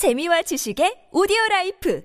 재미와 지식의 오디오 라이프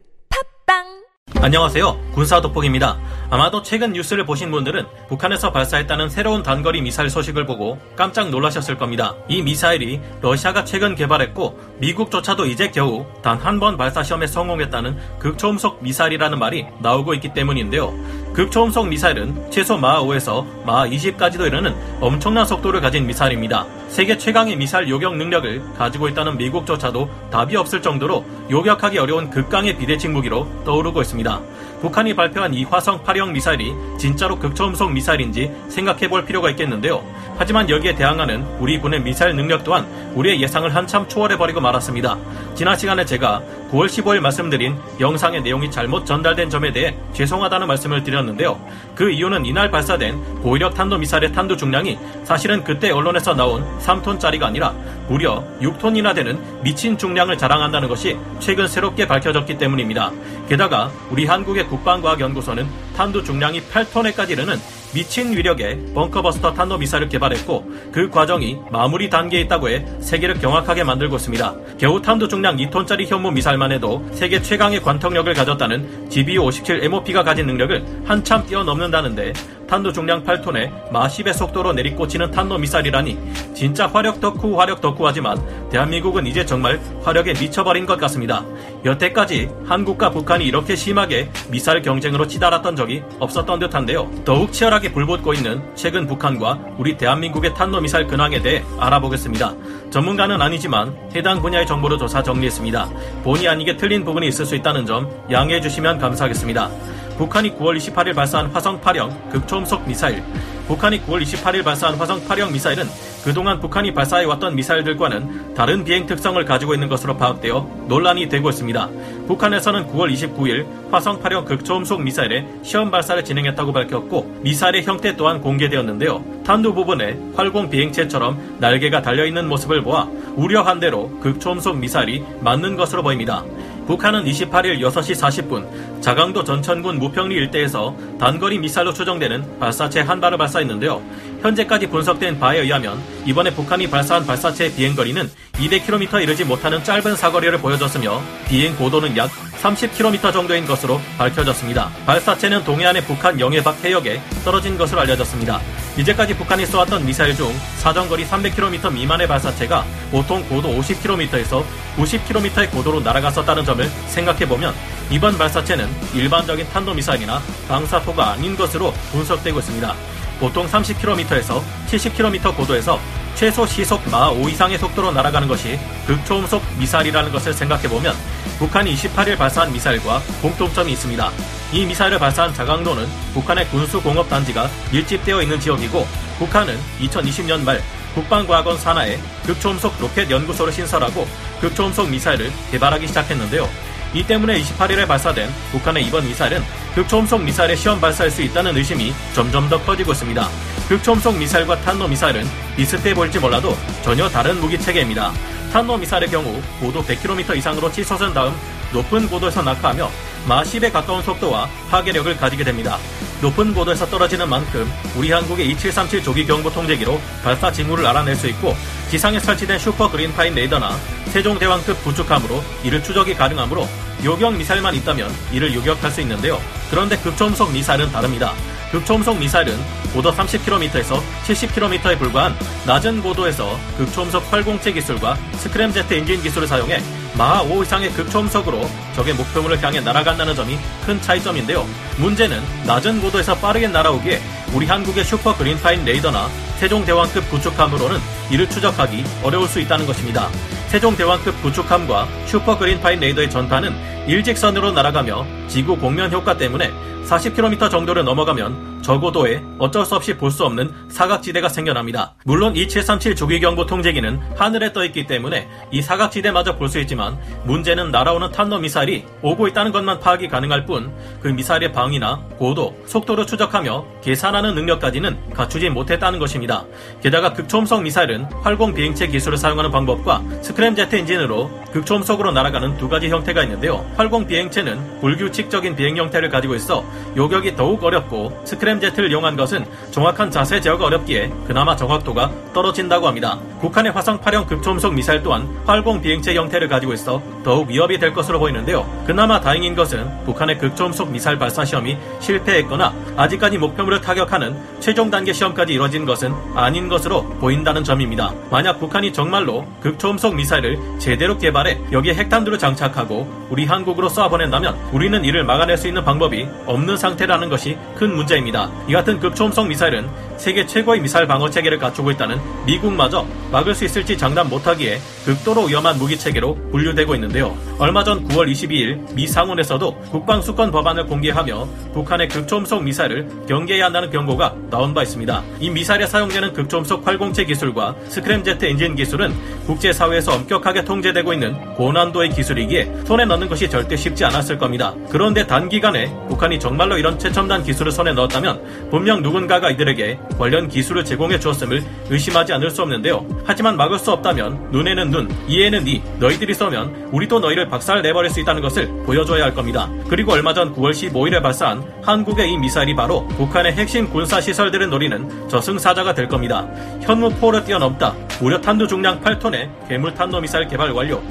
팟빵 안녕하세요. 군사 돋보기입니다. 아마도 최근 뉴스를 보신 분들은 북한에서 발사했다는 새로운 단거리 미사일 소식을 보고 깜짝 놀라셨을 겁니다. 이 미사일이 러시아가 최근 개발했고 미국조차도 이제 겨우 단 한 번 발사 시험에 성공했다는 극초음속 미사일이라는 말이 나오고 있기 때문인데요. 극초음속 미사일은 최소 마하 5에서 마하 20까지도 이르는 엄청난 속도를 가진 미사일입니다. 세계 최강의 미사일 요격 능력을 가지고 있다는 미국조차도 답이 없을 정도로 요격하기 어려운 극강의 비대칭 무기로 떠오르고 있습니다. 북한이 발표한 이 화성 8형 미사일이 진짜로 극초음속 미사일인지 생각해 볼 필요가 있겠는데요. 하지만 여기에 대항하는 우리 군의 미사일 능력 또한 우리의 예상을 한참 초월해 버리고 말았습니다. 지난 시간에 제가 9월 15일 말씀드린 영상의 내용이 잘못 전달된 점에 대해 죄송하다는 말씀을 드렸는데요. 그 이유는 이날 발사된 고위력 탄도 미사일의 탄두 중량이 사실은 그때 언론에서 나온 3톤짜리가 아니라 무려 6톤이나 되는 미친 중량을 자랑한다는 것이 최근 새롭게 밝혀졌기 때문입니다. 게다가 우리 한국의 국방과학연구소는 탄두 중량이 8톤에까지 이르는 미친 위력의 벙커버스터 탄도 미사일을 개발했고 그 과정이 마무리 단계에 있다고 해 세계를 경악하게 만들고 있습니다. 겨우 탄도 중량 2톤짜리 현무 미사일만 해도 세계 최강의 관통력을 가졌다는 GBU-57 MOP가 가진 능력을 한참 뛰어넘는다는데 탄도 중량 8톤에 마 10의 속도로 내리꽂히는 탄도 미사일이라니 진짜 화력 덕후 화력 덕후하지만 대한민국은 이제 정말 화력에 미쳐버린 것 같습니다. 여태까지 한국과 북한이 이렇게 심하게 미사일 경쟁으로 치달았던 적이 없었던 듯한데요. 더욱 치열하게 불붙고 있는 최근 북한과 우리 대한민국의 탄도 미사일 근황에 대해 알아보겠습니다. 전문가는 아니지만 해당 분야의 정보를 조사 정리했습니다. 본의 아니게 틀린 부분이 있을 수 있다는 점 양해해 주시면 감사하겠습니다. 북한이 9월 28일 발사한 화성 8형 극초음속 미사일. 북한이 9월 28일 발사한 화성 8형 미사일은 그동안 북한이 발사해왔던 미사일들과는 다른 비행 특성을 가지고 있는 것으로 파악되어 논란이 되고 있습니다. 북한에서는 9월 29일 화성 8형 극초음속 미사일의 시험 발사를 진행했다고 밝혔고 미사일의 형태 또한 공개되었는데요. 탄두 부분에 활공 비행체처럼 날개가 달려있는 모습을 보아 우려한 대로 극초음속 미사일이 맞는 것으로 보입니다. 북한은 28일 6시 40분 자강도 전천군 무평리 일대에서 단거리 미사일로 추정되는 발사체 한 발을 발사했는데요. 현재까지 분석된 바에 의하면 이번에 북한이 발사한 발사체의 비행거리는 200km에 이르지 못하는 짧은 사거리를 보여줬으며 비행 고도는 약 30km 정도인 것으로 밝혀졌습니다. 발사체는 동해안의 북한 영해박 해역에 떨어진 것으로 알려졌습니다. 이제까지 북한이 쏘았던 미사일 중 사정거리 300km 미만의 발사체가 보통 고도 50km에서 90km의 고도로 날아갔었다는 점을 생각해보면 이번 발사체는 일반적인 탄도미사일이나 방사포가 아닌 것으로 분석되고 있습니다. 보통 30km에서 70km 고도에서 최소 시속 마 5 이상의 속도로 날아가는 것이 극초음속 미사일이라는 것을 생각해보면 북한이 28일 발사한 미사일과 공통점이 있습니다. 이 미사일을 발사한 자강도는 북한의 군수공업단지가 밀집되어 있는 지역이고 북한은 2020년 말 국방과학원 산하에 극초음속 로켓 연구소를 신설하고 극초음속 미사일을 개발하기 시작했는데요. 이 때문에 28일에 발사된 북한의 이번 미사일은 극초음속 미사일의 시험 발사할 수 있다는 의심이 점점 더 커지고 있습니다. 극초음속 미사일과 탄도 미사일은 비슷해 보일지 몰라도 전혀 다른 무기 체계입니다. 탄도 미사일의 경우 고도 100km 이상으로 치솟은 다음 높은 고도에서 낙하하며 마 10에 가까운 속도와 파괴력을 가지게 됩니다. 높은 고도에서 떨어지는 만큼 우리 한국의 2737 조기 경보 통제기로 발사 징후를 알아낼 수 있고 지상에 설치된 슈퍼 그린파인 레이더나 세종대왕급 구축함으로 이를 추적이 가능하므로 요격 미사일만 있다면 이를 요격할 수 있는데요. 그런데 극초음속 미사일은 다릅니다. 극초음속 미사일은 고도 30km에서 70km에 불과한 낮은 고도에서 극초음속 활공체 기술과 스크램제트 엔진 기술을 사용해 마하 5 이상의 극초음속으로 적의 목표물을 향해 날아간다는 점이 큰 차이점인데요. 문제는 낮은 고도에서 빠르게 날아오기에 우리 한국의 슈퍼 그린파인 레이더나 세종대왕급 구축함으로는 이를 추적하기 어려울 수 있다는 것입니다. 세종대왕급 구축함과 슈퍼 그린파인 레이더의 전파는 일직선으로 날아가며 지구 공면 효과 때문에 40km 정도를 넘어가면 저고도에 어쩔 수 없이 볼 수 없는 사각지대가 생겨납니다. 물론 2737 조기경보 통제기는 하늘에 떠 있기 때문에 이 사각지대마저 볼 수 있지만 문제는 날아오는 탄도 미사일이 오고 있다는 것만 파악이 가능할 뿐 그 미사일의 방위나 고도, 속도를 추적하며 계산하는 능력까지는 갖추지 못했다는 것입니다. 게다가 극초음속 미사일은 활공 비행체 기술을 사용하는 방법과 스크램 제트 엔진으로 극초음속으로 날아가는 두 가지 형태가 있는데요. 활공 비행체는 불규칙적인 비행 형태를 가지고 있어 요격이 더욱 어렵고 스크램 스크램제트를 이용한 것은 정확한 자세 제어가 어렵기에 그나마 정확도가 떨어진다고 합니다. 북한의 화성 8형 극초음속 미사일 또한 활공 비행체 형태를 가지고 있어 더욱 위협이 될 것으로 보이는데요. 그나마 다행인 것은 북한의 극초음속 미사일 발사 시험이 실패했거나 아직까지 목표물을 타격하는 최종 단계 시험까지 이뤄진 것은 아닌 것으로 보인다는 점입니다. 만약 북한이 정말로 극초음속 미사일을 제대로 개발해 여기에 핵탄두를 장착하고 우리 한국으로 쏘아보낸다면 우리는 이를 막아낼 수 있는 방법이 없는 상태라는 것이 큰 문제입니다. 이 같은 극초음속 미사일은 세계 최고의 미사일 방어 체계를 갖추고 있다는 미국마저 막을 수 있을지 장담 못하기에 극도로 위험한 무기 체계로 분류되고 있는데요. 얼마 전 9월 22일 미 상원에서도 국방 수권 법안을 공개하며 북한의 극초음속 미사일을 경계해야 한다는 경고가 나온 바 있습니다. 이 미사일에 사용되는 극초음속 활공체 기술과 스크램제트 엔진 기술은 국제사회에서 엄격하게 통제되고 있는 고난도의 기술이기에 손에 넣는 것이 절대 쉽지 않았을 겁니다. 그런데 단기간에 북한이 정말로 이런 최첨단 기술을 손에 넣었다면 분명 누군가가 이들에게 관련 기술을 제공해 주었음을 의심하지 않을 수 없는데요. 하지만 막을 수 없다면 눈에는 눈, 이에는 이, 너희들이 쏘면 우리도 너희를 박살 내버릴 수 있다는 것을 보여줘야 할 겁니다. 그리고 얼마 전 9월 15일에 발사한 한국의 이 미사일이 바로 북한의 핵심 군사 시설들을 노리는 저승사자가 될 겁니다. 현무포를 뛰어넘다 무려 탄두 중량 8톤의 괴물 탄도 미사일 개발 완료.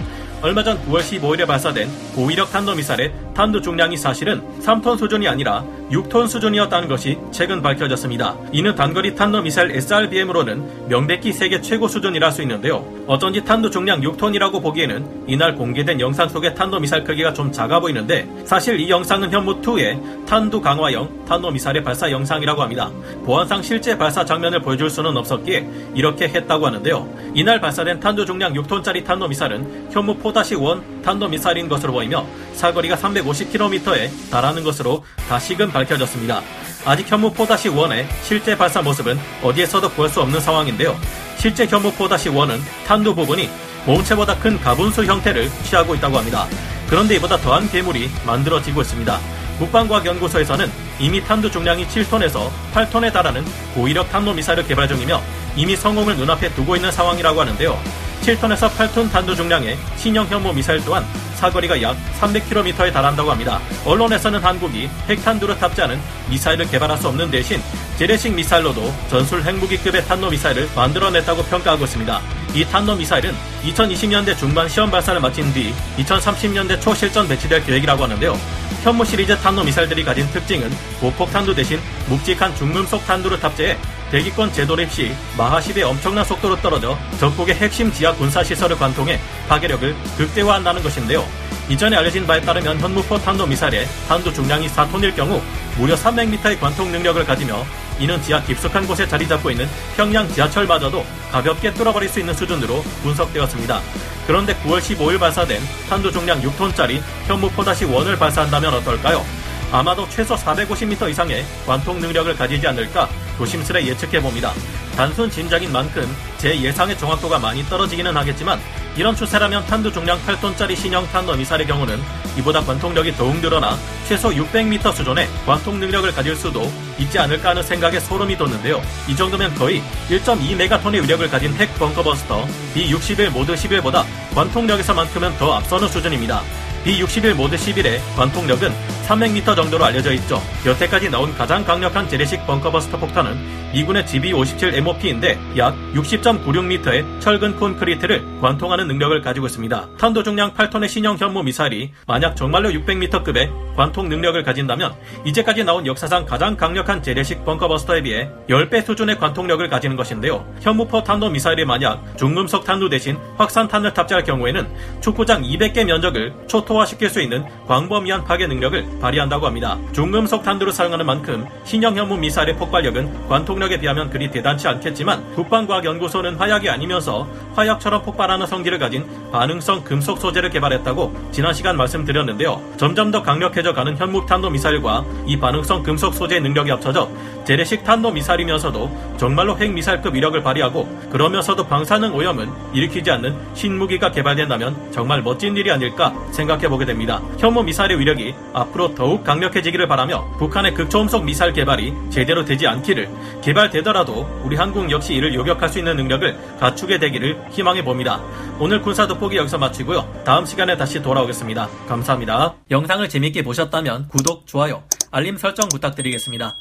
얼마 전 9월 15일에 발사된 고위력 탄도미사일의 탄두 중량이 사실은 3톤 수준이 아니라 6톤 수준이었다는 것이 최근 밝혀졌습니다. 이는 단거리 탄도 미사일 SRBM으로는 명백히 세계 최고 수준이라 할 수 있는데요. 어쩐지 탄두 중량 6톤이라고 보기에는 이날 공개된 영상 속의 탄도 미사일 크기가 좀 작아 보이는데 사실 이 영상은 현무 2의 탄두 강화형 탄도 미사일의 발사 영상이라고 합니다. 보안상 실제 발사 장면을 보여줄 수는 없었기에 이렇게 했다고 하는데요. 이날 발사된 탄두 중량 6톤짜리 탄도 미사일은 현무 4-1 탄도 미사일인 것으로 보이며 사거리가 350km에 달하는 것으로 다시금 밝혀졌습니다. 아직 현무 4-1의 실제 발사 모습은 어디에서도 볼수 없는 상황인데요. 실제 현무 4-1은 탄두 부분이 몸체보다 큰 가분수 형태를 취하고 있다고 합니다. 그런데 이보다 더한 괴물이 만들어지고 있습니다. 국방과학연구소에서는 이미 탄두 중량이 7톤에서 8톤에 달하는 고위력 탄도 미사일을 개발 중이며 이미 성공을 눈앞에 두고 있는 상황이라고 하는데요. 7톤에서 8톤 탄두 중량의 신형 현무 미사일 또한 사거리가 약 300km에 달한다고 합니다. 언론에서는 한국이 핵탄두를 탑재하는 미사일을 개발할 수 없는 대신 재래식 미사일로도 전술 핵무기급의 탄도 미사일을 만들어냈다고 평가하고 있습니다. 이 탄도 미사일은 2020년대 중반 시험 발사를 마친 뒤 2030년대 초 실전 배치될 계획이라고 하는데요. 현무 시리즈 탄도 미사일들이 가진 특징은 고폭탄두 대신 묵직한 중금속 탄두를 탑재해 대기권 재도입 시 마하 10의 엄청난 속도로 떨어져 적국의 핵심 지하 군사시설을 관통해 파괴력을 극대화한다는 것인데요. 이전에 알려진 바에 따르면 현무포 탄도 미사일의 탄두 중량이 4톤일 경우 무려 300m의 관통 능력을 가지며 이는 지하 깊숙한 곳에 자리 잡고 있는 평양 지하철마저도 가볍게 뚫어버릴 수 있는 수준으로 분석되었습니다. 그런데 9월 15일 발사된 탄두 중량 6톤짜리 현무포-1을 발사한다면 어떨까요? 아마도 최소 450m 이상의 관통 능력을 가지지 않을까 조심스레 예측해봅니다. 단순 짐작인 만큼 제 예상의 정확도가 많이 떨어지기는 하겠지만 이런 추세라면 탄두 중량 8톤짜리 신형 탄도 미사일의 경우는 이보다 관통력이 더욱 늘어나 최소 600m 수준의 관통 능력을 가질 수도 있지 않을까 하는 생각에 소름이 돋는데요. 이 정도면 거의 1.2메가톤의 위력을 가진 핵 벙커버스터 B-61 모드 11보다 관통력에서만큼은 더 앞서는 수준입니다. B61 모드 11의 관통력은 300m 정도로 알려져 있죠. 여태까지 나온 가장 강력한 재래식 벙커버스터 폭탄은 미군의 GB57 MOP인데 약 60.96m의 철근 콘크리트를 관통하는 능력을 가지고 있습니다. 탄도 중량 8톤의 신형 현무 미사일이 만약 정말로 600m급의 관통 능력을 가진다면 이제까지 나온 역사상 가장 강력한 재래식 벙커버스터에 비해 10배 수준의 관통력을 가지는 것인데요. 현무포 탄도 미사일이 만약 중금속 탄두 대신 확산탄을 탑재할 경우에는 축구장 200개 면적을 초토화시킬 수 있는 광범위한 파괴 능력을 발휘한다고 합니다. 중금속 탄두를 사용하는 만큼 신형 현무 미사일의 폭발력은 관통력에 비하면 그리 대단치 않겠지만 국방과학연구소는 화약이 아니면서 화약처럼 폭발하는 성질을 가진 반응성 금속 소재를 개발했다고 지난 시간 말씀드렸는데요. 점점 더 강력해져 가는 현무 탄도 미사일과 이 반응성 금속 소재의 능력이 합쳐져 재래식 탄도 미사일이면서도 정말로 핵 미사일급 위력을 발휘하고 그러면서도 방사능 오염은 일으키지 않는 신무기가 개발된다면 정말 멋진 일이 아닐까 생각해 보게 됩니다. 현무 미사일의 위력이 앞 으로 더욱 강력해지기를 바라며 북한의 극초음속 미사일 개발이 제대로 되지 않기를 개발되더라도 우리 한국 역시 이를 요격할 수 있는 능력을 갖추게 되기를 희망해 봅니다. 오늘 군사 돋보기 여기서 마치고요. 다음 시간에 다시 돌아오겠습니다. 감사합니다. 영상을 재밌게 보셨다면 구독, 좋아요, 알림 설정 부탁드리겠습니다.